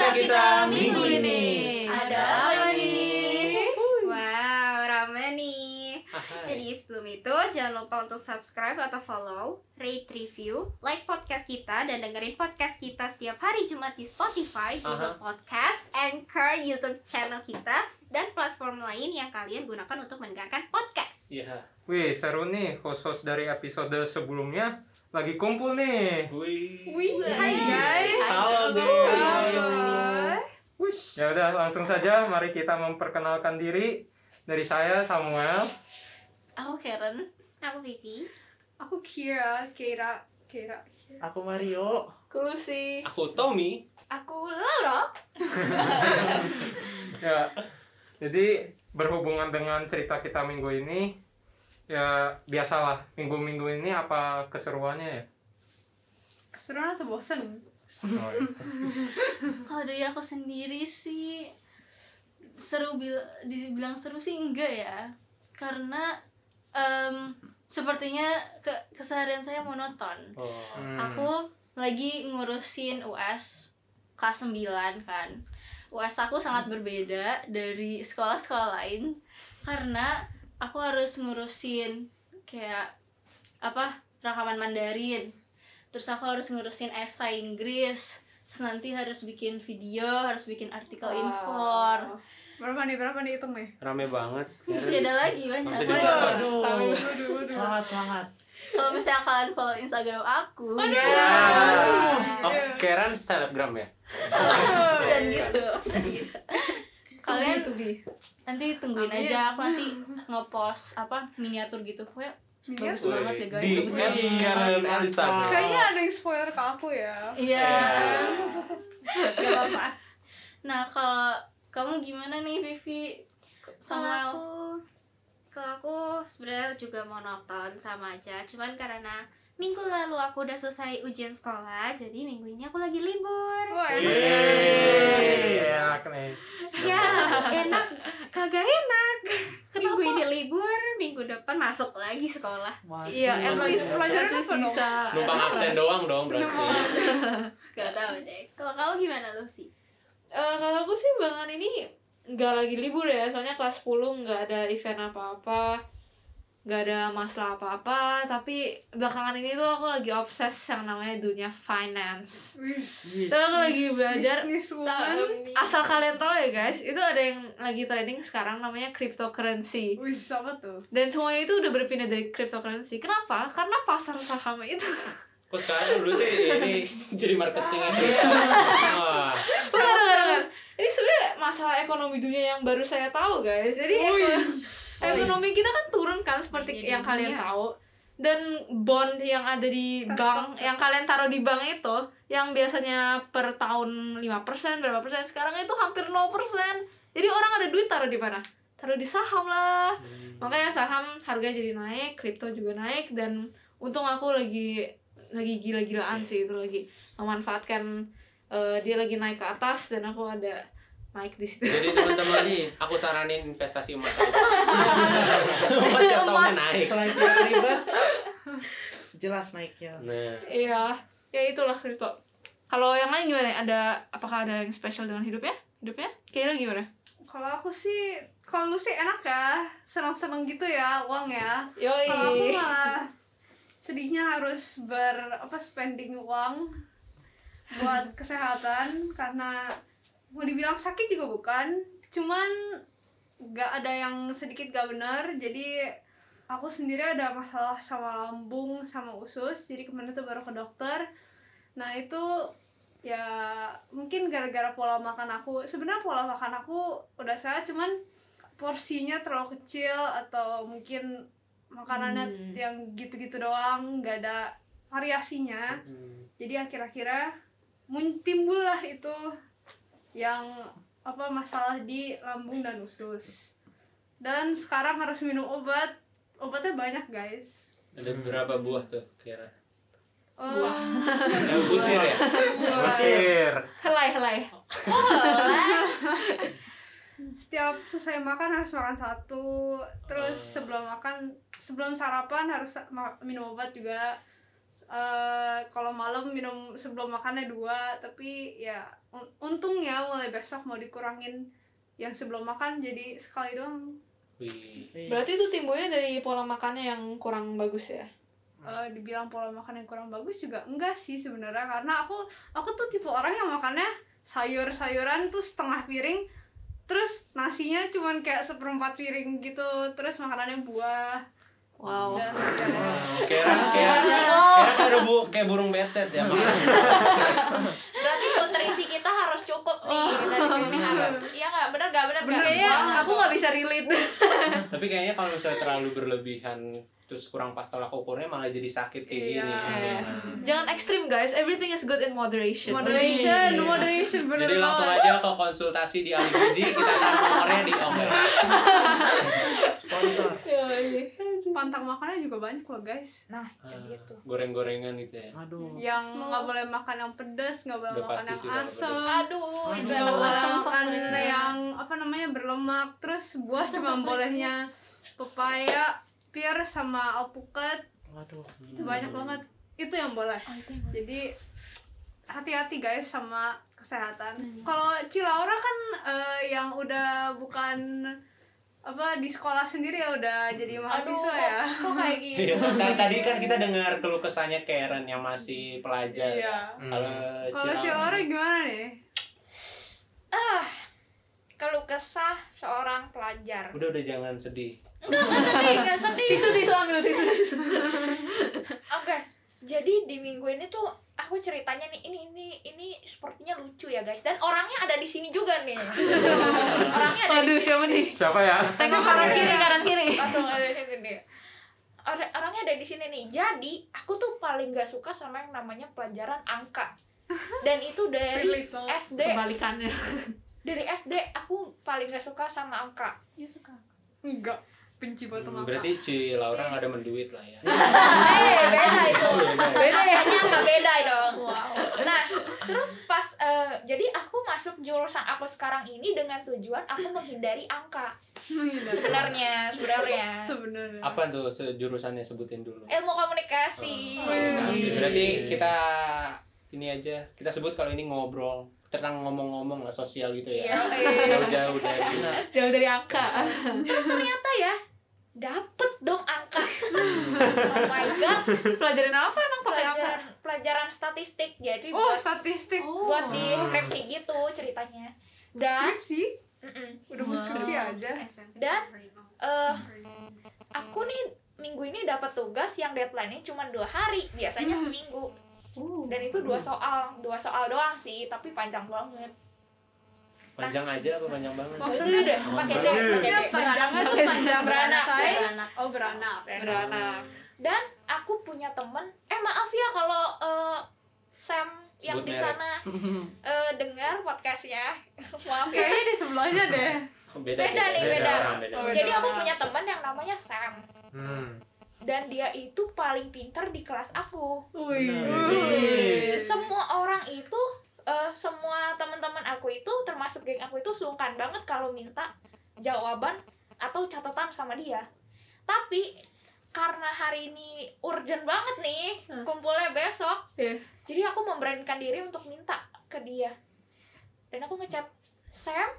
kita-kita minggu ini. Ada apa nih? Wow, rame nih. Jadi sebelum itu jangan lupa untuk subscribe atau follow, rate, review, like podcast kita dan dengerin podcast kita setiap hari Jumat di Spotify, Google Podcast, Anchor, YouTube channel kita, dan platform lain yang kalian gunakan untuk mendengarkan podcast. Iya. Wih, seru nih host-host dari episode sebelumnya lagi kumpul nih. Wih. Wih, hai guys. Halo guys. Wish. Ya udah langsung saja mari kita memperkenalkan diri. Dari saya Samuel. Aku Karen. Aku Vivi. Aku Kira, Kira, Kira. Aku Mario. Kulusi. Aku Tommy. Aku Laura. Ya. Jadi berhubungan dengan cerita kita minggu ini ya biasalah minggu-minggu ini apa keseruannya ya? Keseruan atau bosen? Oh, iya. Kalau dari aku sendiri sih seru bil dibilang seru sih enggak ya karena em, sepertinya ke keseharian saya monoton Oh. Hmm. aku lagi ngurusin US kelas 9 kan US aku sangat berbeda dari sekolah-sekolah lain karena aku harus ngurusin kayak apa rakaman Mandarin terus aku harus ngurusin esai Inggris terus nanti harus bikin video harus bikin artikel infor Berapa nih, berapa nih hitung nih? Rame banget. masih ada lagi banyak Waduh. di-diskon. Aduh. Waduh, waduh, waduh. Semangat, semangat. kalau misalnya kalian follow Instagram aku Oh, Karen selebgram ya? dan gitu Kalian Tuh, Bi. nanti tungguin Amin. aja aku nanti ngepost apa miniatur gitu. Pokoknya bagus Wih, banget ya guys. Di bagus banget. Karen Elizabeth. Kayaknya ada yang spoiler ke aku ya. iya. Gak apa-apa. Nah kalau kamu gimana nih Vivi? Samuel? Aku kalau aku sebenarnya juga monoton sama aja. Cuman karena minggu lalu aku udah selesai ujian sekolah jadi minggu ini aku lagi libur. Wah, enak ya. Yeay, enak nih. ya enak kagak enak minggu ini libur minggu depan masuk lagi sekolah. Iya, at least pelajaran apa dong? Numpang absen doang dong berarti. gak tahu deh. Kalau kamu gimana lu sih Eh, kalau aku sih belakangan ini nggak lagi libur ya. Soalnya kelas 10 nggak ada event apa-apa nggak ada masalah apa-apa tapi belakangan ini tuh aku lagi obses yang namanya dunia finance Wis. Terus aku lagi belajar asal kalian tahu ya guys itu ada yang lagi trading sekarang namanya cryptocurrency Wis, apa tuh? dan semuanya itu udah berpindah dari cryptocurrency kenapa karena pasar saham itu Kok sekarang dulu sih ini jadi marketing aja. Wah. Bentar, bentar, bentar. Ini sebenarnya masalah ekonomi dunia yang baru saya tahu guys. Jadi ekonomi kita kan turun kan seperti Dunia yang kalian tahu. Dan bond yang ada di bank, yang kalian taruh di bank itu, yang biasanya per tahun 5% berapa persen, sekarang itu hampir 0%. Jadi orang ada duit taruh di mana? Taruh di saham lah. Makanya saham harga jadi naik, kripto juga naik dan untung aku lagi lagi gila-gilaan sih itu lagi memanfaatkan eh, dia lagi naik ke atas dan aku ada naik di situ. Jadi teman-teman nih, aku saranin investasi emas. emas tiap tahunnya naik. Selain tidak ribet, jelas naiknya. Nah, Iya, ya itulah kripto. Kalau yang lain gimana? Ada apakah ada yang spesial dengan hidupnya? Hidupnya? Kira gimana? Kalau aku sih, kalau lu sih enak ya, senang-senang gitu ya, uang ya. Yoi. Kalau aku malah sedihnya harus ber apa spending uang buat kesehatan karena mau dibilang sakit juga bukan, cuman nggak ada yang sedikit gak benar. Jadi aku sendiri ada masalah sama lambung sama usus. Jadi kemarin tuh baru ke dokter. Nah itu ya mungkin gara-gara pola makan aku. Sebenarnya pola makan aku udah sehat cuman porsinya terlalu kecil atau mungkin makanannya Hmm. yang gitu-gitu doang nggak ada variasinya. Jadi akhir-akhirnya mun- timbullah itu yang apa masalah di lambung dan usus dan sekarang harus minum obat obatnya banyak guys ada berapa buah tuh kira? Oh, Yang butir ya? buah. Akhir. Helai, helai. setiap selesai makan harus makan satu terus Oh. sebelum makan sebelum sarapan harus minum obat juga Eh, kalau malam minum sebelum makannya dua tapi ya un- untungnya mulai besok mau dikurangin yang sebelum makan jadi sekali doang Wih. Berarti itu timbulnya dari pola makannya yang kurang bagus ya? Eh, dibilang pola makan yang kurang bagus juga enggak sih sebenarnya karena aku aku tuh tipe orang yang makannya sayur-sayuran tuh setengah piring terus nasinya cuman kayak seperempat piring gitu terus makanannya buah Wow. kira kayak bu kayak burung betet ya makan. Kita nih ini harus. Iya nggak? Bener nggak? Bener nggak? Kayaknya aku nggak bisa relate. Tapi kayaknya kalau misalnya terlalu berlebihan terus kurang pas tolak ukurnya malah jadi sakit kayak Iya. gini. Iya. Nah. Jangan ekstrim guys, everything is good in moderation. moderation moderation bener Jadi langsung banget aja ke konsultasi di Ali Gizi, kita taruh nomornya di Om. Sponsor. Pantang makannya juga banyak loh guys Nah, Ah, kayak gitu. Goreng-gorengan gitu ya. Aduh. yang nggak boleh makan yang pedas nggak boleh Udah makan yang pedas. Aduh, itu nggak enak boleh makan yang apa namanya berlemak terus buah cuma bolehnya pepaya pir sama alpukat Waduh. itu banyak banget itu yang boleh Oh, itu yang boleh. jadi hati-hati guys sama kesehatan kalau Cilaura kan eh, yang udah bukan apa di sekolah sendiri ya udah jadi mahasiswa ya kok kayak gitu? Iya, kan tadi kan kita dengar keluh kesahnya Karen yang masih pelajar. iya Kalau kalau Cilaura- Cilaura gimana nih Ah, kalau kesah seorang pelajar. Udah udah jangan sedih. Enggak, enggak sedih, enggak sedih. Tisu tisu ambil tisu tisu. Oke, jadi di minggu ini tuh aku ceritanya nih ini ini ini sepertinya lucu ya guys dan orangnya ada di sini juga nih. orangnya ada Waduh siapa nih? Siapa ya? Tengok kanan kiri kanan kiri. langsung ada di sini nih. Or- orangnya ada di sini nih. Jadi aku tuh paling gak suka sama yang namanya pelajaran angka. Dan itu dari. SD. Kebalikannya. Dari SD aku paling gak suka sama angka. ya suka enggak benci buat Hmm, berarti Ci Laura nggak ada menduit lah ya. Eh, beda itu. Beda ya. Nggak beda dong. Nah, terus pas eh, jadi aku masuk jurusan aku sekarang ini dengan tujuan aku menghindari angka. Sebenarnya, sebenarnya. sebenarnya Apa tuh sejurusannya sebutin dulu. Ilmu komunikasi. Komunikasi. Berarti kita ini aja kita sebut kalau ini ngobrol tentang ngomong-ngomong lah sosial gitu ya. Iya. Jauh-jauh dari Jauh dari angka. Terus ternyata ya dapet dong angka. oh my god, Pelajarin apa emang pakai angka? pelajaran pelajaran statistik. Jadi oh buat statistik buat di skripsi gitu ceritanya. Dan skripsi mm-mm. udah mau skripsi aja dan eh aku nih minggu ini dapat tugas yang deadline-nya cuma dua hari biasanya seminggu dan itu dua soal dua soal doang sih tapi panjang banget panjang aja apa panjang banget? Maksudnya udah pakai D pakai D. Dia panjangnya tuh panjang beranak. beranak. Oh beranak. Beranak. Dan aku punya temen. Eh maaf ya kalau eh, Sam yang di sana eh, dengar podcastnya maaf ya. Kayaknya di sebelahnya deh. Beda, Beda nih, beda. orang, beda. Oh, jadi aku beda. punya temen yang namanya Sam. Hmm. dan dia itu paling pintar di kelas aku. Wih. semua orang itu eh, semua teman-teman aku itu termasuk geng aku itu sungkan banget kalau minta jawaban atau catatan sama dia tapi karena hari ini urgent banget nih Hmm. kumpulnya besok Iya. jadi aku memberanikan diri untuk minta ke dia dan aku ngechat Sam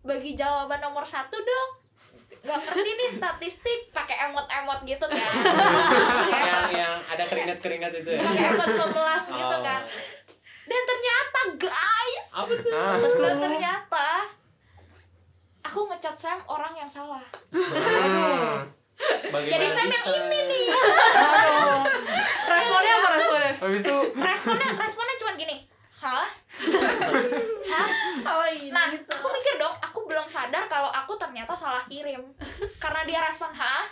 bagi jawaban nomor satu dong nggak ngerti nih statistik pakai emot-emot gitu kan yang yang ada keringat-keringat itu ya. pakai emot memelas gitu Oh. kan dan ternyata guys. Apa tuh? Ah. dan ternyata aku ngecat Sam orang yang salah. Hmm. Bagaimana? Jadi Sam yang bisa? ini nih. Responnya apa responnya? Habis itu responnya responnya cuma gini. Hah? Hah? Nah aku mikir dong. Aku belum sadar kalau aku ternyata salah kirim. Karena dia respon hah?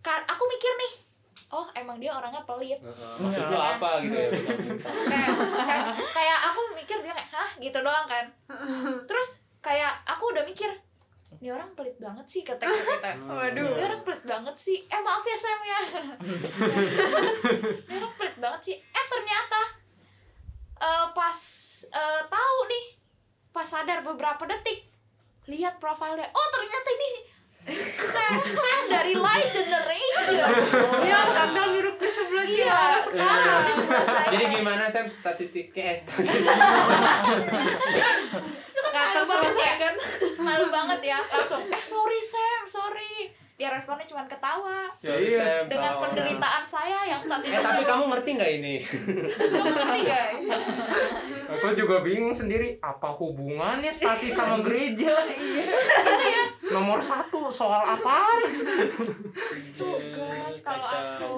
Ka- aku mikir nih oh emang dia orangnya pelit. Heeh, Maksud lu apa gitu ya? kayak aku mikir dia kayak hah gitu doang kan. Terus kayak aku udah mikir ini orang pelit banget sih kata kita waduh. Ini orang pelit banget sih. Eh maaf ya Sam ya. Ini orang pelit banget sih. Eh ternyata eh, pas eh, tahu nih pas sadar beberapa detik lihat profilnya oh ternyata ini Sam, Sam dari Light Generation dia sedang duduk di sebelah Iya, sekarang. Jadi gimana Sam statistiknya? Eh, statistik. Kata banget ya. selesaikan. Malu banget ya. Langsung, eh sorry Sam, sorry. Dia responnya cuma ketawa. Sorry, Iya. Dengan orang. penderitaan saya yang saat itu Eh tapi kamu ngerti nggak ini? Kamu ngerti guys? Aku juga bingung sendiri apa hubungannya statis sama gereja. Nomor satu soal apa? Tuh guys, kalau aku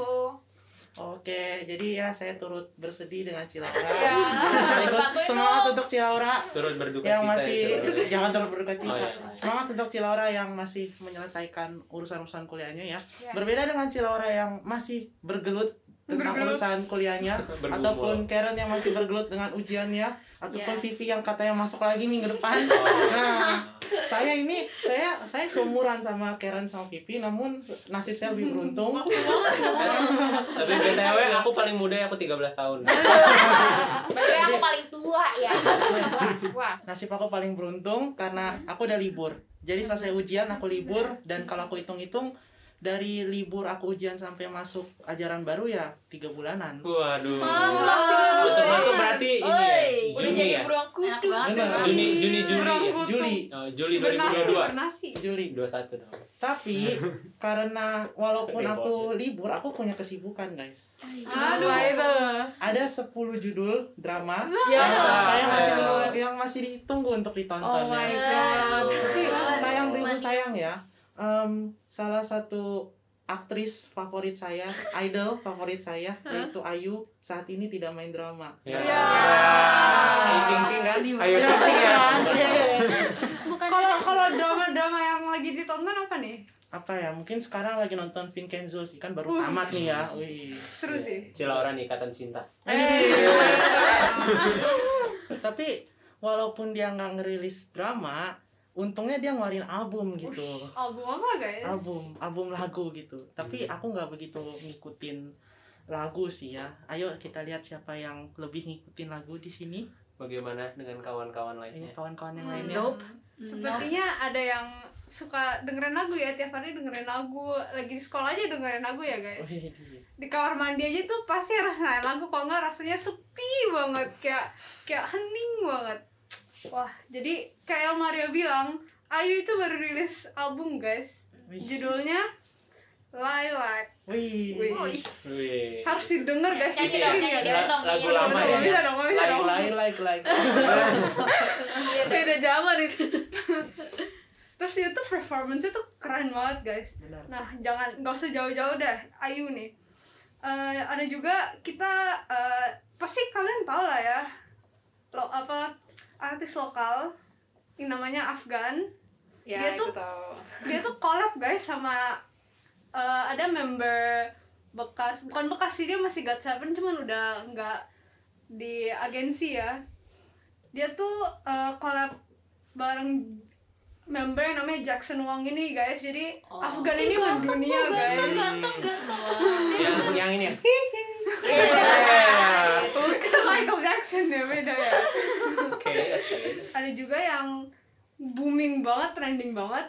Oke, jadi ya saya turut bersedih dengan Cilaura. Ya, Sekaligus bantuin semangat dong. untuk Cilaura Turut berduka yang cita masih ya, Cilaura. jangan terlalu berduka cita. Oh, iya. Semangat untuk Cilaura yang masih menyelesaikan urusan-urusan kuliahnya ya. Yes. Berbeda dengan Cilaura yang masih bergelut tentang Bergelut. urusan kuliahnya Bergumul. ataupun Karen yang masih bergelut dengan ujiannya ataupun Ya. Vivi yang katanya masuk lagi minggu depan. Nah, saya ini saya saya seumuran sama Karen sama Vivi namun nasib saya lebih beruntung. Tapi BTW aku paling muda aku 13 tahun. Berarti aku paling tua ya. Wah, Nasib aku paling beruntung karena aku udah libur. Jadi selesai ujian aku libur dan kalau aku hitung-hitung dari libur aku ujian sampai masuk ajaran baru ya tiga bulanan. Waduh. Mantap. Masuk-masuk berarti ini ya. Oi, udah Juni jadi ya. kudu. Bener. Juni Juni Juli ya. Juli, Oh, Juli 2022. hibernasi Juli. 21 dong. Tapi karena walaupun aku libur, aku punya kesibukan guys. aduh itu. Ada 10 judul drama Ya. yang saya masih Ya. yang masih ditunggu untuk Oh ditonton my ya. god. Tapi sayang beribu Masih. sayang ya. Em, salah satu aktris favorit saya, idol favorit saya yaitu Ayu saat ini tidak main drama. Ya. Ya. Ting ting kan? Ayo Ya, penting ya. kan? Iya, iya. Bukan kalau kalau drama-drama yang lagi ditonton apa nih Apa ya? Mungkin sekarang lagi nonton Vincenzo sih kan baru Uh. tamat nih ya. Wih. seru sih Cilaura nih ikatan cinta. Tapi walaupun dia nggak ngerilis drama, untungnya dia ngeluarin album gitu. album apa guys Album, album lagu gitu. Tapi aku nggak begitu ngikutin lagu sih ya. Ayo kita lihat siapa yang lebih ngikutin lagu di sini. Bagaimana dengan kawan-kawan Ini lainnya? kawan-kawan yang Hmm, lainnya. Nope. Sepertinya ada yang suka dengerin lagu ya tiap hari dengerin lagu lagi di sekolah aja dengerin lagu ya guys Wih, di kamar mandi aja tuh pasti harus nyalain lagu kalau nggak rasanya sepi banget kayak kayak hening banget wah jadi kayak Mario bilang Ayu itu baru rilis album guys Wih. judulnya Lilac Wih. Wih. Wih. harus didengar guys di stream ya nyanyi guys dong, Lagu lama ya. Bisa dong bisa Lain dong lain like like. Beda zaman itu. terus dia tuh performance tuh keren banget guys Benar. Nah, jangan nggak usah jauh-jauh dah, Ayu nih. Eh, ada juga kita eh, pasti kalian tahu lah ya, lo apa artis lokal yang namanya Afgan. Ya, Dia tuh- tahu. Dia tuh collab guys sama eh, ada member bekas, bukan bekas sih dia masih God Seven cuman udah nggak di agensi ya. Dia tuh eh, collab bareng member yang namanya Jackson Wang ini guys. Jadi Oh. Afgan ini mendunia guys. Ganteng, ganteng. Yang yang ini ya. Bukan Michael Jackson ya beda ya. Oke. Ada juga yang booming banget, trending banget.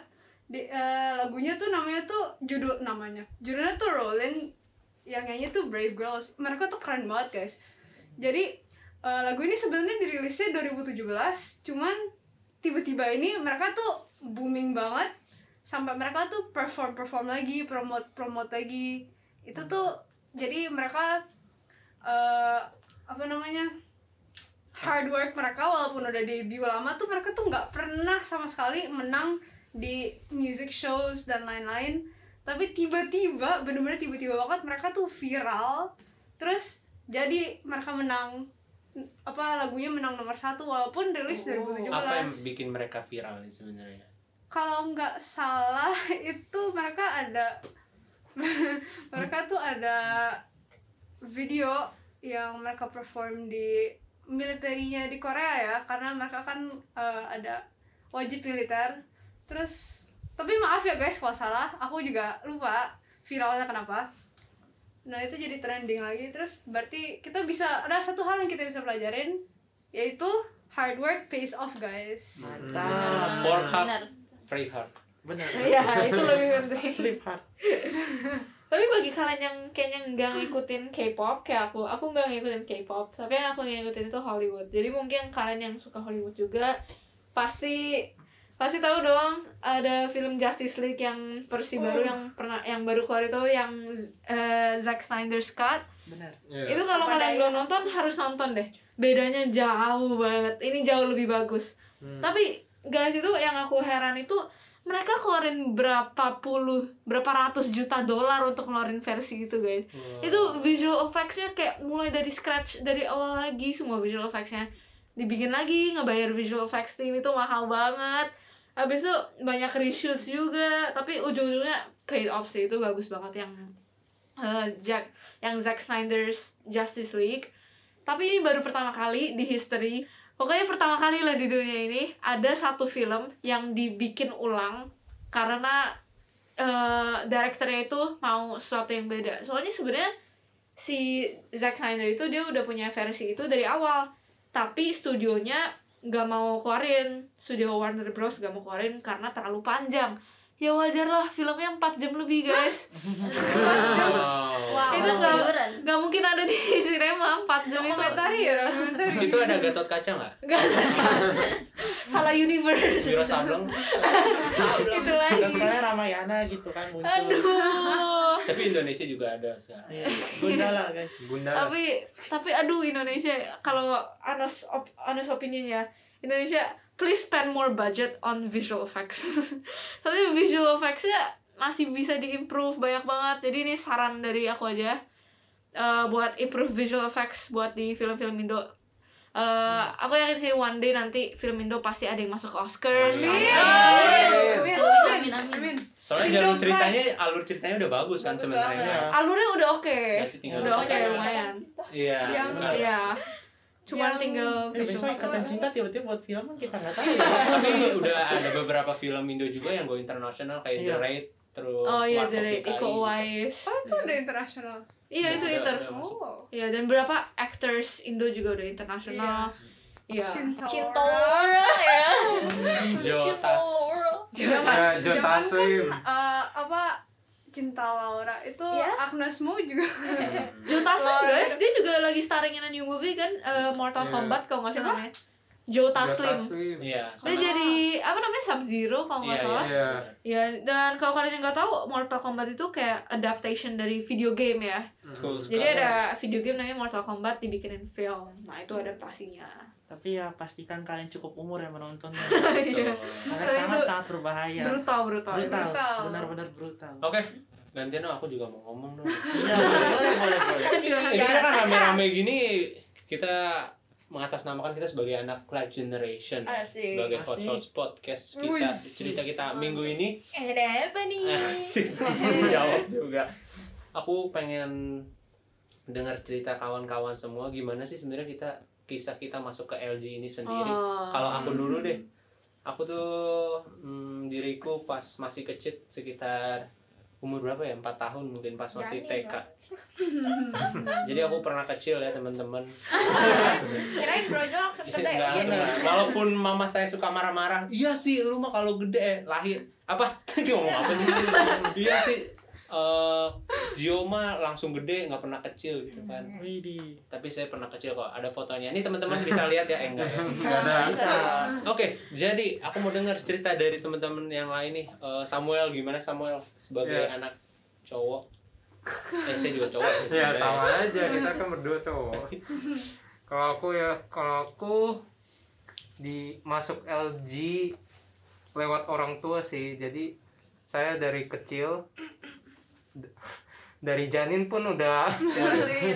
Di, eh, lagunya tuh namanya tuh judul namanya. Judulnya tuh Rolling. Yang nyanyi tuh Brave Girls. Mereka tuh keren banget guys. Jadi eh, lagu ini sebenarnya dirilisnya 2017, cuman tiba-tiba ini mereka tuh booming banget sampai mereka tuh perform perform lagi, promote promote lagi. Itu tuh jadi mereka eh apa namanya hard work mereka walaupun udah debut lama tuh mereka tuh nggak pernah sama sekali menang di music shows dan lain-lain tapi tiba-tiba bener-bener tiba-tiba banget mereka tuh viral terus jadi mereka menang apa lagunya menang nomor satu walaupun rilis 2017 Apa yang bikin mereka viral nih sebenarnya? kalau nggak salah itu mereka ada mereka tuh ada video yang mereka perform di militernya di Korea ya karena mereka kan eh, ada wajib militer. Terus tapi maaf ya guys kalau salah aku juga lupa viralnya kenapa. Nah itu jadi trending lagi. Terus berarti kita bisa ada satu hal yang kita bisa pelajarin yaitu hard work pays off guys. Mantap. Work hard, pray hard. Benar. Iya, itu lebih penting. Sleep hard. tapi bagi kalian yang kayaknya nggak ngikutin K-pop kayak aku aku nggak ngikutin K-pop tapi yang aku ngikutin itu Hollywood jadi mungkin kalian yang suka Hollywood juga pasti pasti tahu dong ada film Justice League yang versi baru yang pernah yang baru keluar itu yang eh, Zack Snyder's Cut benar Iya. itu kalau kalian belum nonton harus nonton deh bedanya jauh banget ini jauh lebih bagus Hmm. tapi guys itu yang aku heran itu mereka keluarin berapa puluh berapa ratus juta dolar untuk ngeluarin versi itu guys. Wah. itu visual effects-nya kayak mulai dari scratch dari awal lagi semua visual effects-nya. Dibikin lagi ngebayar visual effects team itu mahal banget. Habis itu banyak reshoots juga tapi ujung-ujungnya paid off sih itu bagus banget yang eh, Jack yang Zack Snyder's Justice League. Tapi ini baru pertama kali di history pokoknya pertama kali lah di dunia ini ada satu film yang dibikin ulang karena eh direkturnya itu mau sesuatu yang beda. Soalnya sebenarnya si Zack Snyder itu dia udah punya versi itu dari awal tapi studionya nggak mau keluarin. Studio Warner Bros gak mau keluarin karena terlalu panjang ya wajar lah filmnya 4 jam lebih guys. Wow. Wow. itu Jam nggak nggak mungkin ada di sinema 4 jam itu. Komentari ya. Di situ ada Gatot Kaca nggak? nggak. Salah universe. Wiro Sableng. itu lagi. Dan sekarang Ramayana gitu kan muncul. Aduh. Tapi Indonesia juga ada sekarang. Iya, Gundala guys. Bunda tapi tapi aduh Indonesia kalau honest op, honest opinion ya Indonesia please spend more budget on visual effects tapi visual effectsnya masih bisa diimprove banyak banget jadi ini saran dari aku aja Eh, buat improve visual effects buat di film-film Indo Eh, aku yakin sih one day nanti film Indo pasti ada yang masuk ke Oscars Amin. Amin. Amin, amin. Amin. Soalnya Indo jalur ceritanya, alur ceritanya udah bagus kan sebenarnya. alurnya udah oke tinggal udah oke dicocok. lumayan Iya. Iya. Cuman Yang- tinggal Eh, besok ikatan cinta tiba-tiba buat film kan kita nggak tahu ya Tapi udah ada beberapa film Indo juga yang go internasional kayak The Iya. Raid terus Oh iya dari DKI Iko. Uwais. Oh itu udah internasional. Iya itu inter. Oh. Iya dan berapa actors Indo juga udah internasional. Iya. Cinta. Cinta Laura ya. Jotas. Zaman, Ya, Jo zaman kan eh, apa Cinta Laura itu Iya. Agnes Mo juga. Joe Taslim Laura. guys, dia juga lagi starring in a new movie kan eh, Mortal Iya. Kombat kalau nggak salah namanya. Joe Taslim. Iya. Dia jadi apa namanya Sub Zero kalau nggak Iya, salah. Iya. Ya dan kalau kalian yang nggak tahu Mortal Kombat itu kayak adaptation dari video game ya. Betul Jadi sekali. ada video game namanya Mortal Kombat dibikinin film. Nah itu adaptasinya. Tapi ya pastikan kalian cukup umur ya menontonnya Iya. karena Itu sangat sangat berbahaya Brutal brutal. brutal Brutal. benar-benar brutal Oke. Gantian dong, aku juga mau ngomong dong. iya boleh boleh boleh Ini kita kan rame-rame gini kita mengatasnamakan kita sebagai anak Live Generation Asik. sebagai Asik. host-host podcast kita Wih. cerita kita minggu ini Ada apa nih? asik jawab juga aku pengen dengar cerita kawan-kawan semua gimana sih sebenarnya kita kisah kita masuk ke LG ini sendiri Oh. kalau aku dulu deh aku tuh hmm, diriku pas masih kecil sekitar umur berapa ya empat tahun mungkin pas masih TK jadi aku pernah kecil ya teman-teman Kirain brojol Enggak, gede langsung gitu. lah. Walaupun mama saya suka marah-marah, iya sih lu mah kalau gede lahir apa? Tadi ngomong apa sih? iya sih. Eh Gio mah langsung gede nggak pernah kecil gitu kan. Widih. Tapi saya pernah kecil kok. Ada fotonya. Ini teman-teman bisa lihat ya? Eh, enggak ya. Enggak ada. bisa Oke, jadi aku mau dengar cerita dari teman-teman yang lain nih. Eh, Samuel gimana Samuel sebagai Iya. anak cowok? Eh, saya juga cowok sih Ya sebenarnya. sama aja kita kan berdua cowok. Kalau aku ya kalau aku di masuk LG lewat orang tua sih. Jadi saya dari kecil dari janin pun udah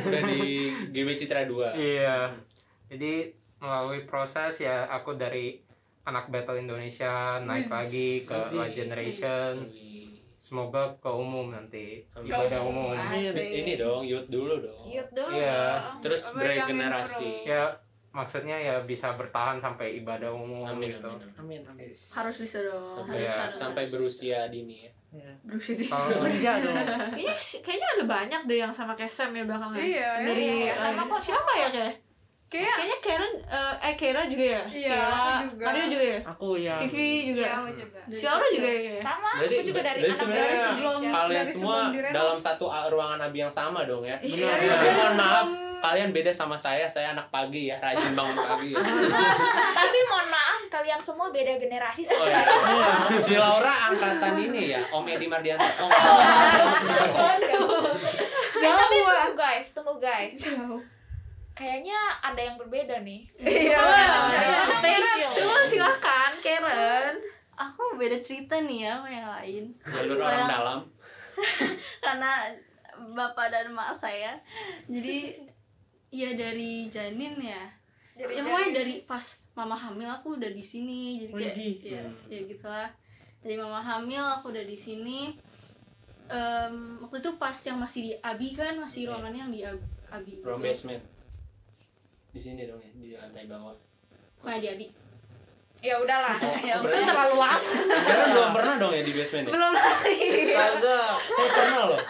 Udah di GB Citra 2. iya. Jadi melalui proses ya aku dari anak Battle Indonesia naik lagi ke Wis. Light Generation. Semoga ke umum nanti ibadah umum. Amin. Ini dong, youth dulu dong. Yuk dulu Iya. dong. Terus beregenerasi. intro? ya maksudnya ya bisa bertahan sampai ibadah umum Amin, gitu. amin, amin. amin harus bisa dong. Sampai, Iya. harus. sampai berusia dini ya. Ya. Berusia di Kalau senja dong Kayaknya, kayaknya ada banyak deh yang sama kayak Sam ya belakangnya. Iya, Dari iya. sama kok siapa ya kayak? kayak Kayaknya Karen eh eh Kera juga ya? Iya, Kera, aku juga. Mario juga ya? Aku ya. Vivi juga. Iya, aku juga. Juga ya? sama Berarti- aku juga dari anak sebenarnya dari sebelum- kalian Dari semua sebelum dalam satu ruangan abi yang sama dong ya Iya. Nah, dari mohon maaf sebelum kalian beda sama saya saya anak pagi ya rajin bangun pagi ya. tapi mohon maaf kalian semua beda generasi oh iya. si Laura angkatan ini ya Om Edi Mardianto. Oh, Eh, tapi tunggu guys tunggu guys. Kayaknya ada yang berbeda nih. Iya. spesial. Coba silakan Karen. aku beda cerita nih ya sama yang lain. Jalur orang dalam. Karena bapak dan mak saya. Jadi ya dari janin ya Dari ya pokoknya dari pas mama hamil aku udah di sini jadi kayak Widih. ya Hmm. ya gitulah dari mama hamil aku udah di sini Em, waktu itu pas yang masih di abi kan masih Iya. ruangannya yang di Ab- abi gitu. basement di sini dong ya di lantai bawah Pokoknya di abi ya udahlah ya berarti Itu terlalu lama. Kalian belum pernah dong ya di basement ya Belum lagi. Astaga, saya pernah loh.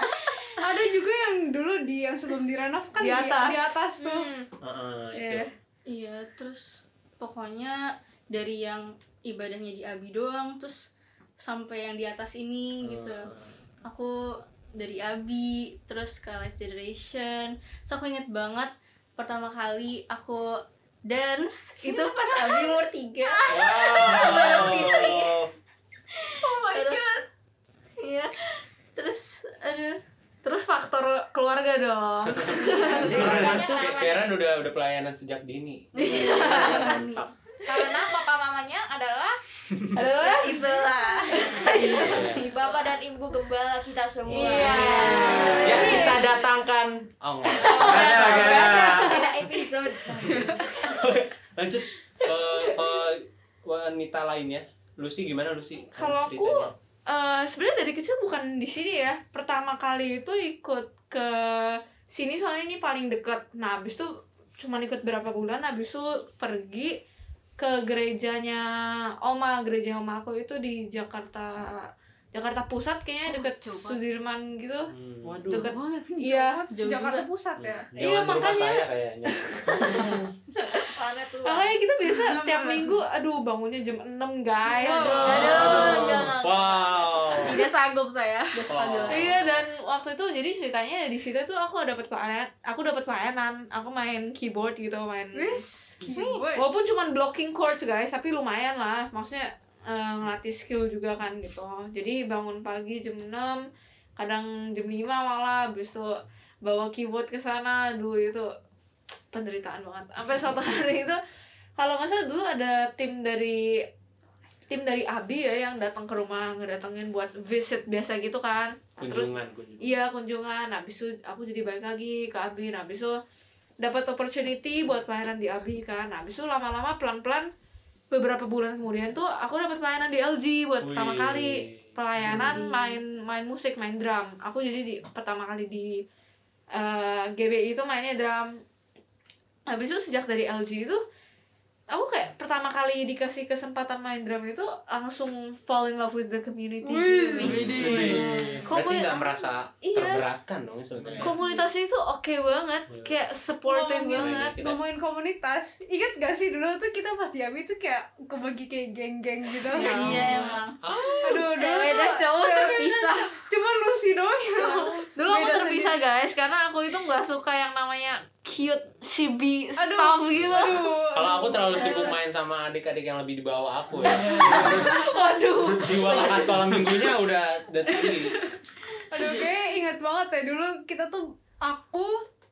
Ada juga yang dulu di yang sebelum direnov kan Di atas. di, atas tuh Heeh, itu. Iya. Iya, terus pokoknya dari yang ibadahnya di Abi doang, terus sampai yang di atas ini gitu. Aku dari Abi, terus ke Light Generation. So aku inget banget pertama kali aku dance itu pas Abi umur 3 Wow. Oh my god. Iya. Terus aduh, Terus faktor keluarga dong. Kayak Karen udah udah pelayanan sejak dini. Mantap. karena papa mamanya adalah Adalah itulah. Iya. bapak dan ibu gembala kita semua Iya. Ya kita datangkan. Oh, enggak. beda episode Lanjut ke, ke wanita lainnya. Lucy gimana Lucy? Kalau aku Eh sebenarnya dari kecil bukan di sini ya. Pertama kali itu ikut ke sini soalnya ini paling dekat. Nah, habis itu cuma ikut berapa bulan habis itu pergi ke gerejanya Oma, gereja Oma aku itu di Jakarta Jakarta Pusat kayaknya deket jauh banget. Sudirman gitu. Hmm. Waduh. Deket banget Iya, jauh Jakarta juga. Pusat ya Jangan Iya, makanya. saya kayaknya. planet luar Makanya kita biasa tiap minggu aduh bangunnya jam 6 guys. Aduh, Aduh. enggak. Wow. Tidak sanggup saya. Udah struggle. Oh. Iya dan waktu itu jadi ceritanya di situ tuh aku dapat pelayanan, aku dapat pelayanan, aku main keyboard gitu, main. wis keyboard Walaupun cuma blocking chords guys, tapi lumayan lah. Maksudnya eh, ngelatih skill juga kan gitu. Jadi bangun pagi jam 6, kadang jam 5 malah habis itu bawa keyboard ke sana. Dulu itu penderitaan banget. Sampai suatu hari itu kalau nggak salah dulu ada tim dari tim dari Abi ya yang datang ke rumah ngedatengin buat visit biasa gitu kan. Nah, Terus Kunjungan, kunjungan. Iya kunjungan, habis itu aku jadi balik lagi ke Abi, nah, habis itu dapat opportunity buat pelayanan di Abi kan, nah, habis itu lama-lama pelan-pelan beberapa bulan kemudian tuh aku dapat pelayanan di LG buat pertama Wih. kali. Pelayanan main main musik main drum, aku jadi di pertama kali di eh, GBI itu mainnya drum, habis itu sejak dari LG itu aku kayak pertama kali dikasih kesempatan main drum itu langsung fall in love with the community. Berarti Komuni- nggak merasa Iya. terberatkan dong sebetulnya. komunitasnya itu oke banget Iya. kayak supportive Ngomongin- banget Kita- ngomongin komunitas ingat gak sih dulu tuh kita pas di Abi tuh kayak kebagi kayak geng-geng gitu Iya emang. aduh dulu Cewek dan tuh cowok terpisah. cuma Lucy doang yang dulu aku Beda terpisah guys karena aku itu nggak suka yang namanya cute chibi Aduh, stuff gitu aduh Kalau aku terlalu sibuk main sama adik-adik yang lebih di bawah aku ya. waduh Jiwa kakak sekolah minggunya udah udah tinggi. aduh kayak ingat banget ya dulu kita tuh aku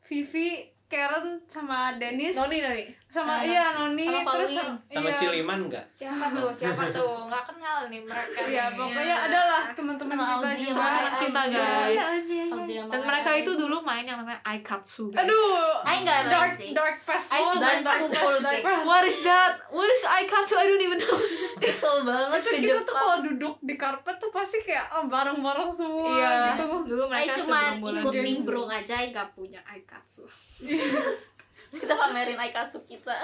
Vivi Karen sama Dennis Noni Noni sama Ah, iya Noni sama terus Pauline. Sama iya, Ciliman enggak? siapa tuh siapa tuh nggak kenal nih mereka Iya, pokoknya adalah teman-teman Sama kita juga. sama kita Audi. guys sama dan mereka itu dulu main yang namanya Aikatsu guys. Aduh, Aing nggak main dark sih. dark past cuma dark past. what is that what is Aikatsu I don't even know kesel banget Itu kita tuh kalau duduk di karpet tuh pasti kayak ah, bareng-bareng semua iya gitu. dulu mereka cuma ikut gitu. nimbrung aja, Aing gak punya Aikatsu. Terus kita pamerin Aikatsu kita.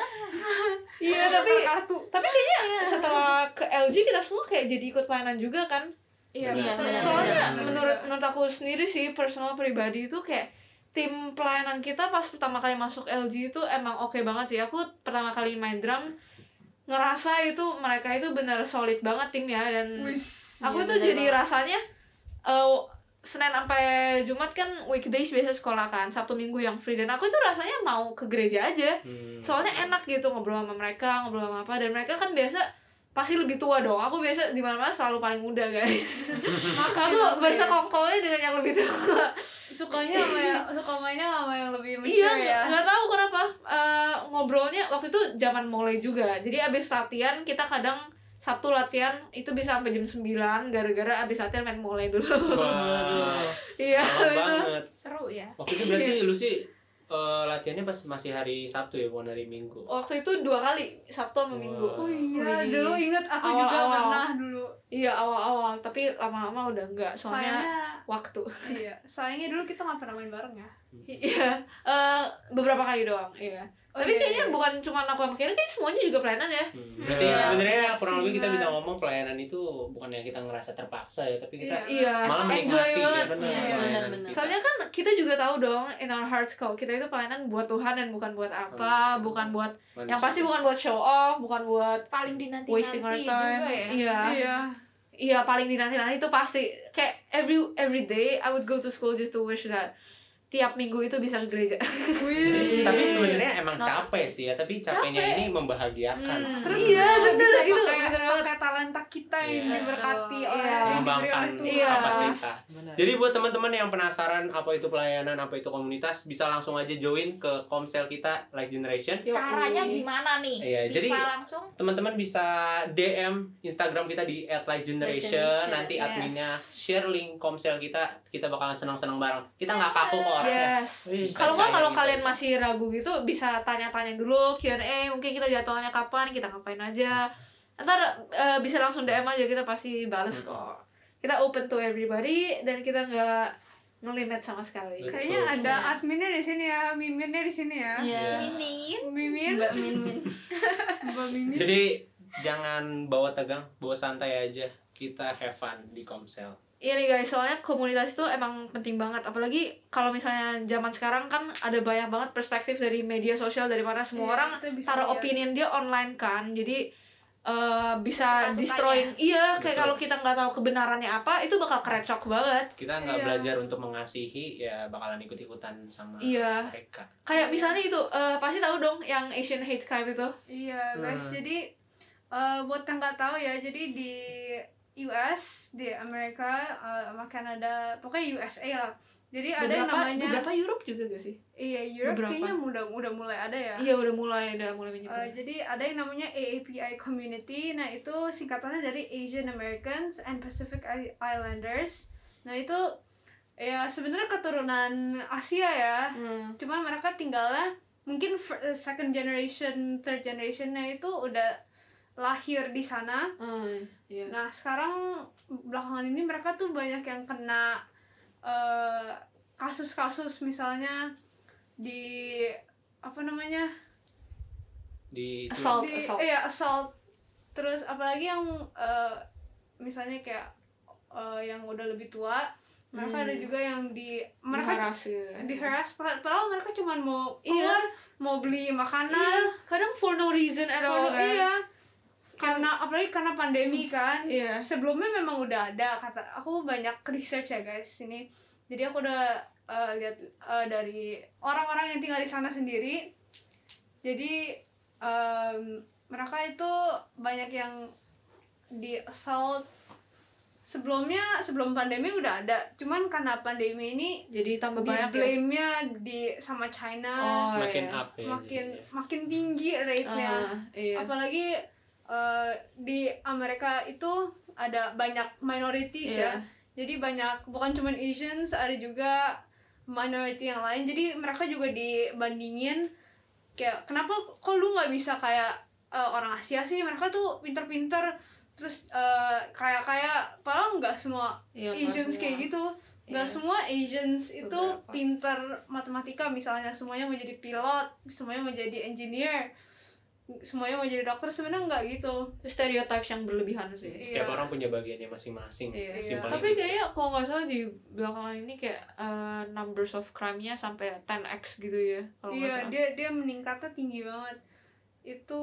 iya tapi kartu. tapi kayaknya setelah ke LG kita semua kayak jadi ikut pelayanan juga kan iya Iya, betul. benar. soalnya benar. menurut menurut aku sendiri sih personal pribadi itu kayak tim pelayanan kita pas pertama kali masuk LG itu emang oke banget sih aku pertama kali main drum ngerasa itu mereka itu bener solid banget timnya dan aku Iya, tuh jadi banget. rasanya eh, Senin sampai Jumat kan weekdays biasa sekolah kan Sabtu Minggu yang free. Dan aku itu rasanya mau ke gereja aja. Hmm. soalnya enak gitu ngobrol sama mereka ngobrol sama apa. Dan mereka kan biasa pasti lebih tua dong. Aku biasa di mana mana selalu paling muda guys. Aku bersekongkolnya dengan yang lebih tua. Sukanya sama yang suka mainnya sama yang lebih mature iya ya? nggak tahu kenapa. Eh, ngobrolnya waktu itu zaman mulai juga. Jadi abis latihan kita kadang Sabtu latihan itu bisa sampai jam 9 gara-gara abis latihan main mulai dulu iya itu. banget. Seru ya. Waktu itu berarti lu sih eh, latihannya pas masih hari Sabtu ya, bukan hari Minggu. waktu itu dua kali Sabtu sama Minggu Wah. oh iya dulu inget aku juga Awal-awal. pernah dulu iya awal-awal tapi lama-lama udah enggak soalnya sayangnya waktu iya sayangnya dulu kita nggak pernah main bareng ya Iya, eh, beberapa kali doang, iya. Oh, Tapi iya, kayaknya iya. bukan cuma aku sama Kira, kayak semuanya juga pelayanan ya. Hmm, Berarti Iya. sebenarnya kurang lebih kita Singa. bisa ngomong pelayanan itu bukan yang kita ngerasa terpaksa ya, tapi kita Iya, malah enjoy menikmati ya banget. benar Iya, benar-benar. kita. Soalnya kan kita juga tahu dong in our hearts kok kita itu pelayanan buat Tuhan dan bukan buat apa, bukan buat Manusia. yang pasti bukan buat show off, bukan buat Paling dinanti wasting our time. juga ya. Iya. iya Iya, paling dinanti-nanti itu pasti kayak every every day I would go to school just to wish that tiap minggu itu bisa ke gereja. Wih. tapi sebenarnya emang Not capek sih ya tapi capeknya Capek. ini membahagiakan Hmm. terus Iya, bener, bisa itu pakai talenta kita yang Iya. diberkati Betul. oleh Iya. mengembangkan Iya. kapasitas Benar. jadi buat teman-teman yang penasaran apa itu pelayanan apa itu komunitas bisa langsung aja join ke komsel kita Like Generation. Caranya gimana nih? Iya, Bisa jadi- langsung teman-teman bisa DM Instagram kita di @lightgeneration Generation, nanti yes. adminnya share link komsel kita kita bakalan senang-senang bareng kita nggak kaku kok orangnya Yes. Kalau nggak kalau gitu. kalian masih ragu gitu bisa tanya-tanya dulu Q&A mungkin kita jadwalnya kapan kita ngapain aja. Ntar eh, bisa langsung DM aja kita pasti bales kok. Kita open to everybody dan kita nggak ngelimit sama sekali. Betul. kayaknya ada adminnya di sini ya miminnya di sini ya Iya. ini mimin Mbak Min Min. mbak mimin jadi jangan bawa tegang bawa santai aja kita have fun di komsel Iya nih guys, soalnya komunitas itu emang penting banget. Apalagi kalau misalnya zaman sekarang kan ada banyak banget perspektif dari media sosial dari mana semua Iya, orang taruh opinion dia online kan. Jadi eh, bisa Suka-sukanya. destroying. Iya, kayak kalau kita nggak tahu kebenarannya apa, itu bakal kerecok banget. kita nggak Iya. belajar untuk mengasihi ya bakalan ikut-ikutan sama Iya. mereka Kayak misalnya itu eh, pasti tahu dong yang Asian hate crime itu. Iya guys, Hmm. jadi eh, buat yang nggak tahu ya, jadi di US, di Amerika, eh, sama Kanada, pokoknya USA lah. Jadi ada yang Beberapa namanya, beberapa Europe juga gak sih? iya Europe beberapa. kayaknya udah udah mulai ada ya. Iya udah mulai udah mulai menyebar. jadi ada yang namanya AAPI Community. Nah itu singkatannya dari Asian Americans and Pacific Islanders. Nah itu ya sebenarnya keturunan Asia ya. Hmm. Cuman mereka tinggalnya mungkin second generation, third generationnya itu udah lahir di sana. Hmm, iya. Nah sekarang belakangan ini mereka tuh banyak yang kena eh, kasus-kasus misalnya di apa namanya di itu Assault, di assault. iya assault terus apalagi yang eh, misalnya kayak eh, yang udah lebih tua mereka Hmm. ada juga yang di mereka Diharas gitu. di harass padahal padahal mereka cuma mau Iya. keluar mau beli makanan Iya, kadang for no reason at all kan. iya karena apalagi karena pandemi kan Iya. sebelumnya memang udah ada kata aku banyak research ya guys ini jadi aku udah eh, lihat eh, dari orang-orang yang tinggal di sana sendiri jadi em, mereka itu banyak yang di assault sebelumnya sebelum pandemi udah ada cuman karena pandemi ini Jadi tambah di banyak ya. blame-nya di sama China Oh, makin iya. up ya makin jadinya. makin tinggi rate-nya Ah, iya. apalagi eh, di Amerika itu ada banyak minorities Iya. ya jadi banyak bukan cuma Asians ada juga minority yang lain jadi mereka juga dibandingin kayak kenapa kok lu nggak bisa kayak eh, orang Asia sih mereka tuh pinter-pinter terus eh, kayak kayak padahal nggak semua Iya, nggak Asians semua. kayak gitu nggak Iya. semua Asians itu Beberapa. pinter matematika misalnya semuanya mau jadi pilot semuanya mau jadi engineer semuanya mau jadi dokter sebenarnya nggak gitu Itu stereotypes yang berlebihan sih. Setiap Iya. orang punya bagiannya masing-masing. Iya, Simpelnya Tapi gitu. kayaknya kalau nggak salah di belakangan ini kayak eh, numbers of crime-nya sampai 10x gitu ya. Kalau iya salah. dia dia meningkatnya tinggi banget itu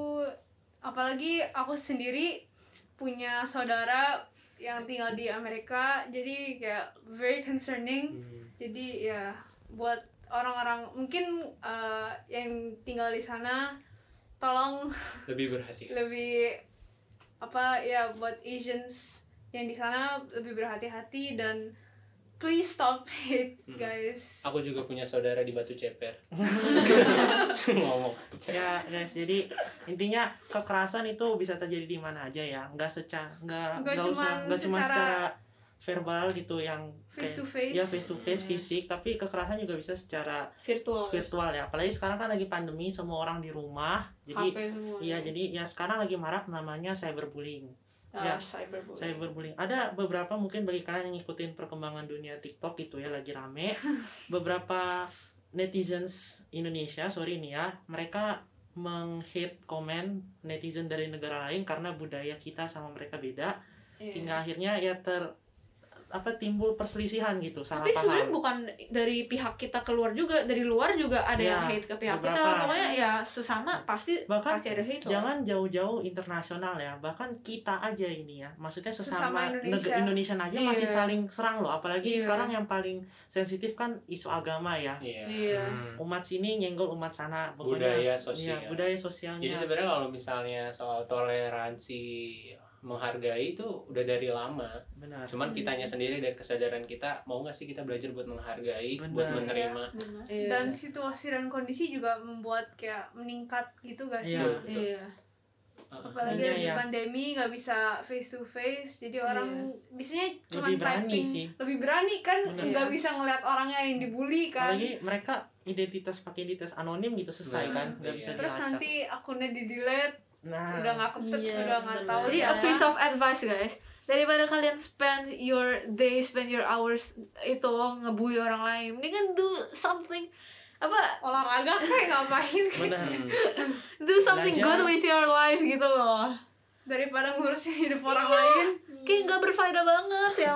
apalagi aku sendiri punya saudara yang tinggal di Amerika jadi kayak very concerning Hmm. jadi ya buat orang-orang mungkin eh, yang tinggal di sana lebih berhati. lebih apa ya buat Asians yang di sana lebih berhati-hati dan please stop it Hmm. guys Aku juga punya saudara di Batu Ceper. Ngomong. ya guys jadi intinya kekerasan itu bisa terjadi di mana aja ya nggak secara nggak Nggak nggak usah nggak cuma secara secara verbal gitu yang face kayak- to face ya face to face fisik tapi kekerasan juga bisa secara virtual. virtual ya apalagi sekarang kan lagi pandemi semua orang di rumah jadi iya jadi ya sekarang lagi marak namanya cyberbullying Ah, ya, cyberbullying. cyberbullying ada beberapa mungkin bagi kalian yang ngikutin perkembangan dunia TikTok gitu ya lagi rame beberapa netizens Indonesia sorry nih ya mereka menghate komen netizen dari negara lain karena budaya kita sama mereka beda Iya. hingga akhirnya ya ter apa timbul perselisihan gitu salah Tapi sebenarnya bukan dari pihak kita keluar juga, dari luar juga ada yang Ya, hate ke pihak kita. beberapa. Pokoknya ya sesama pasti Bahkan pasti ada hate. jangan jauh-jauh internasional ya bahkan kita aja ini ya maksudnya Sesama sesama, Indonesia. negara Indonesia aja Iya. masih saling serang loh apalagi Iya. sekarang yang paling sensitif kan isu agama ya Iya. Iya. Hmm. umat sini nyenggol umat sana Budaya Iya, sosial. budaya sosialnya Jadi sebenarnya kalau misalnya soal toleransi menghargai itu udah dari lama. benar Cuman kitanya sendiri dari kesadaran kita mau nggak sih kita belajar buat menghargai, Benar. buat menerima. Iya. dan situasi dan kondisi juga membuat kayak meningkat gitu gak sih Iya. Iya. apalagi Iya, lagi iya. pandemi nggak bisa face to face jadi orang biasanya cuma Lebih berani typing sih. lebih berani kan Benar. nggak bisa ngeliat orangnya yang dibully kan apalagi mereka identitas pakai identitas anonim gitu selesai Benar. kan nggak Iya. bisa terus dilacak nanti akunnya di delete nah udah nggak ketek Iya, udah nggak tahu Jadi a piece of advice guys. Daripada kalian spend your day, spend your hours itu ngebully orang lain, mendingan do something apa olahraga kayak ngapain benar do something Belajar. good with your life gitu loh. Daripada ngurusin hidup orang Iya. lain Kayak nggak berfaedah banget ya.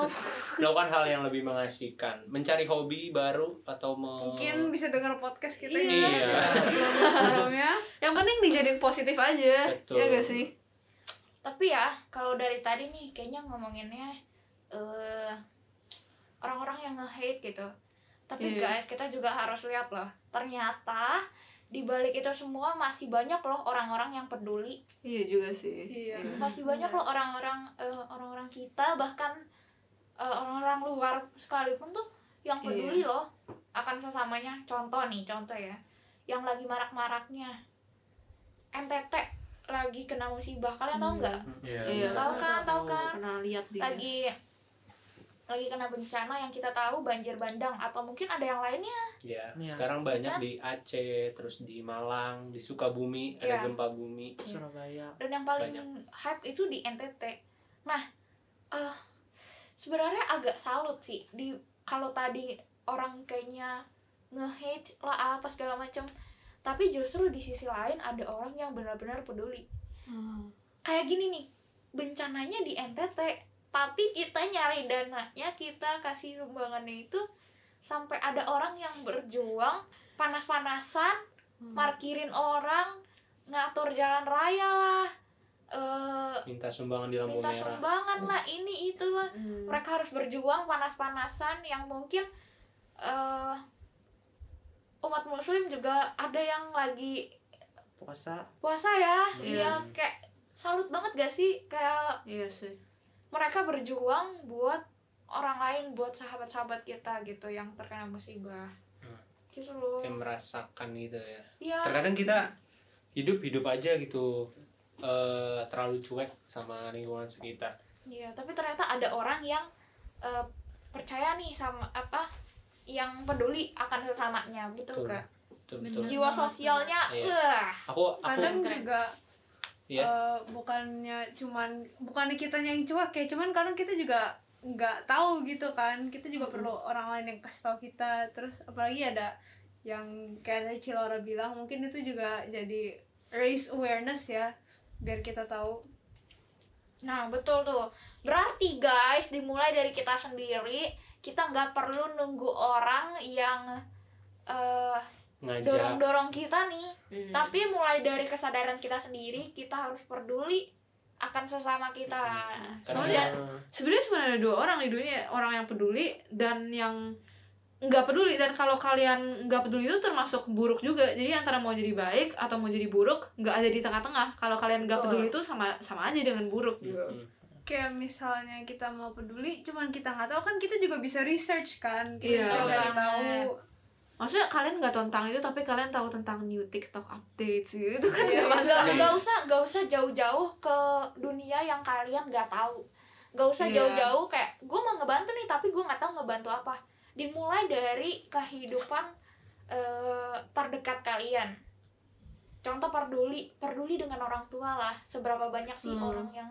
Melakukan hal yang lebih mengasihkan, mencari hobi baru atau mau mungkin bisa dengar podcast kita Iya. ya sebelum-sebelumnya Yang penting dijadiin positif aja. Betul. Ya gak sih? tapi ya kalau dari tadi nih kayaknya ngomonginnya eh orang-orang yang nge-hate gitu tapi Iya. guys kita juga harus lihat loh ternyata di balik itu semua masih banyak loh orang-orang yang peduli. Iya juga sih. Iya. masih banyak loh orang-orang eh, orang-orang kita bahkan eh, orang-orang luar sekalipun tuh yang peduli loh akan sesamanya. Contoh nih contoh ya. Yang lagi marak-maraknya. NTT lagi kena musibah. Kalian tahu nggak? Iya. Iya. tahu kan tahu kan? Pernah lihat di lagi lagi kena bencana yang kita tahu banjir bandang atau mungkin ada yang lainnya Ya, Iya. sekarang banyak Kan? di Aceh, terus di Malang, di Sukabumi Iya. ada gempa bumi. Surabaya dan yang paling hype itu di NTT nah eh sebenarnya agak salut sih di kalau tadi orang kayaknya nge-hate lah apa segala macam tapi justru di sisi lain ada orang yang benar-benar peduli Hmm. kayak gini nih bencananya di NTT tapi kita nyari dananya kita kasih sumbangannya itu sampai ada orang yang berjuang panas-panasan parkirin orang ngatur jalan raya lah eh Minta sumbangan di lampu minta merah. sumbangan lah ini itu lah Hmm. mereka harus berjuang panas-panasan yang mungkin eh umat muslim juga ada yang lagi puasa puasa ya Iya. iya kayak salut banget gak sih kayak Iya sih. Mereka berjuang buat orang lain buat sahabat-sahabat kita gitu yang terkena musibah Hmm. gitu loh Kayak merasakan gitu ya. iya Terkadang kita hidup-hidup aja gitu eh terlalu cuek sama lingkungan sekitar. iya tapi ternyata ada orang yang eh, percaya nih sama apa yang peduli akan sesamanya betul Betul. gak Betul, betul. jiwa sosialnya Iya. eh Aku aku kadang Keren. juga Iya. eh, bukannya cuman bukannya kitanya yang cuek ya cuman kadang kita juga nggak tahu gitu kan kita juga perlu orang lain yang kasih tahu kita terus apalagi ada yang kayak tadi Cilora bilang mungkin itu juga jadi raise awareness ya biar kita tahu Nah, betul tuh. Berarti guys, dimulai dari kita sendiri, kita nggak perlu nunggu orang yang eh, ngajak. dorong-dorong kita nih. Hmm. Tapi mulai dari kesadaran kita sendiri, kita harus peduli akan sesama kita. karena sebenarnya cuma ada dua orang di dunia orang yang peduli dan yang nggak peduli. Dan kalau kalian nggak peduli itu termasuk buruk juga. Jadi antara mau jadi baik atau mau jadi buruk nggak ada di tengah-tengah. Kalau kalian nggak peduli itu sama sama aja dengan buruk. Gitu kayak misalnya kita mau peduli cuman kita nggak tahu kan kita juga bisa research kan. Kita bisa cari tahu maksudnya kalian nggak tahu tentang itu tapi kalian tahu tentang new TikTok updates gitu itu kan Iya, nggak iya. masalah Nggak usah nggak usah jauh-jauh ke dunia yang kalian nggak tahu. Nggak usah Iya. jauh-jauh kayak gue mau ngebantu nih tapi gue nggak tahu ngebantu apa. Dimulai dari kehidupan eh, terdekat kalian. Contoh peduli, peduli dengan orang tua lah. Seberapa banyak sih Hmm. orang yang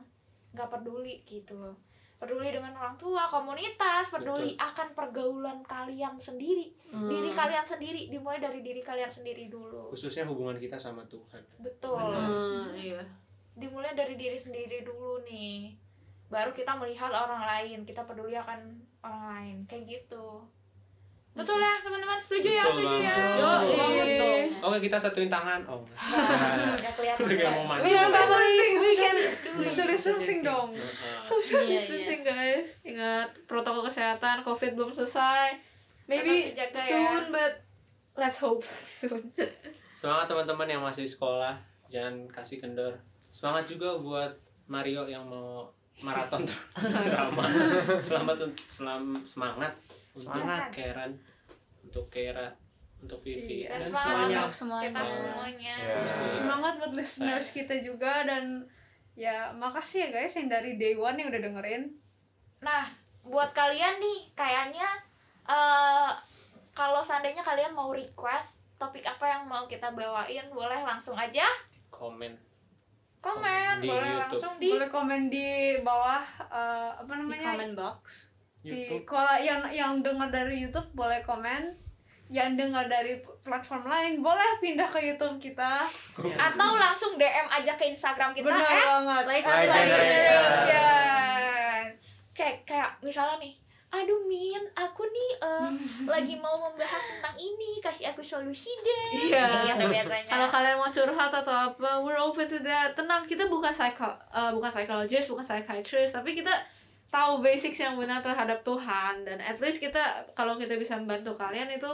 nggak peduli gitu loh. Peduli dengan orang tua, komunitas, peduli akan pergaulan kalian sendiri, Hmm. diri kalian sendiri. Dimulai dari diri kalian sendiri dulu. khususnya hubungan kita sama Tuhan. Betul. Hmm, iya. Dimulai dari diri sendiri dulu nih. Baru kita melihat orang lain kita peduli akan orang lain. Kayak gitu. Betul ya teman-teman? Setuju ya? Betul setuju ya? setuju oke kita satuin tangan oh nggak kelihatan udah gak mau masuk. Iya, distancing, distancing dong. Heeh. social Iya, distancing guys. Ingat protokol kesehatan covid belum selesai. Maybe ya. soon but let's hope soon. Semangat teman-teman yang masih sekolah. Jangan kasih kendor. Semangat juga buat Mario yang mau maraton drama. Selamat selam semangat untuk Semangat. Karen untuk Kera untuk Vivi Dan dan semangat semuanya. untuk semuanya. Kita semuanya. Ya. semangat buat listeners kita juga dan ya makasih ya guys yang dari day one yang udah dengerin. Nah buat kalian nih kayaknya eh kalau seandainya kalian mau request topik apa yang mau kita bawain boleh langsung aja. Komen. Komen Di boleh YouTube. langsung di boleh komen di bawah eh, apa di namanya? comment box. Di YouTube. kalau yang yang dengar dari YouTube boleh komen. Yang dengar dari platform lain boleh pindah ke YouTube kita atau langsung DM aja ke Instagram kita benar at banget Like Generation. Kayak kayak misalnya nih, aduh Min, aku nih eh, lagi mau membahas tentang ini, kasih aku solusi deh. Iya. Gitu biasanya. kalau kalian mau curhat atau apa we're open to that tenang kita bukan psycho eh, bukan psychologist bukan psychiatrist tapi kita tahu basics yang benar terhadap Tuhan dan at least kita kalau kita bisa membantu kalian itu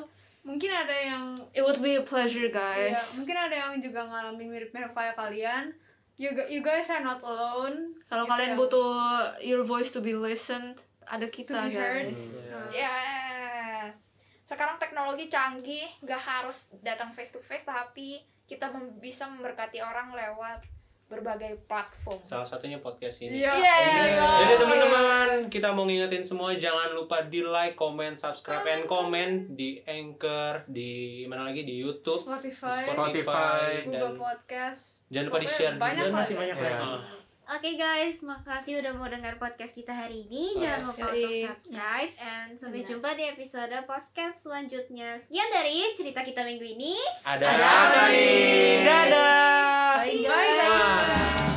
mungkin ada yang it would be a pleasure ya, guys mungkin ada yang juga ngalamin mirip-mirip kayak kalian you, you guys are not alone kalau Gitu kalian ya. butuh your voice to be listened ada kita To be heard. guys Hmm. Yes. Sekarang teknologi canggih, nggak harus datang face to face, tapi kita bisa memberkati orang lewat berbagai platform. salah satunya podcast ini Iya. Iya. Jadi teman-teman, kita mau ngingetin semua jangan lupa di like, comment, subscribe, and comment di Anchor, di mana lagi di YouTube, Spotify, di Spotify, Spotify, Google dan Podcast jangan lupa di share Banyak juga. Dan masih banyak Ya. Oke guys, makasih udah mau dengar podcast kita hari ini. Jangan lupa untuk subscribe Yes. and sampai Benar. jumpa di episode podcast selanjutnya. Sekian dari cerita kita minggu ini. Ada Ada? Dadah. Bye Bye, guys. Ah.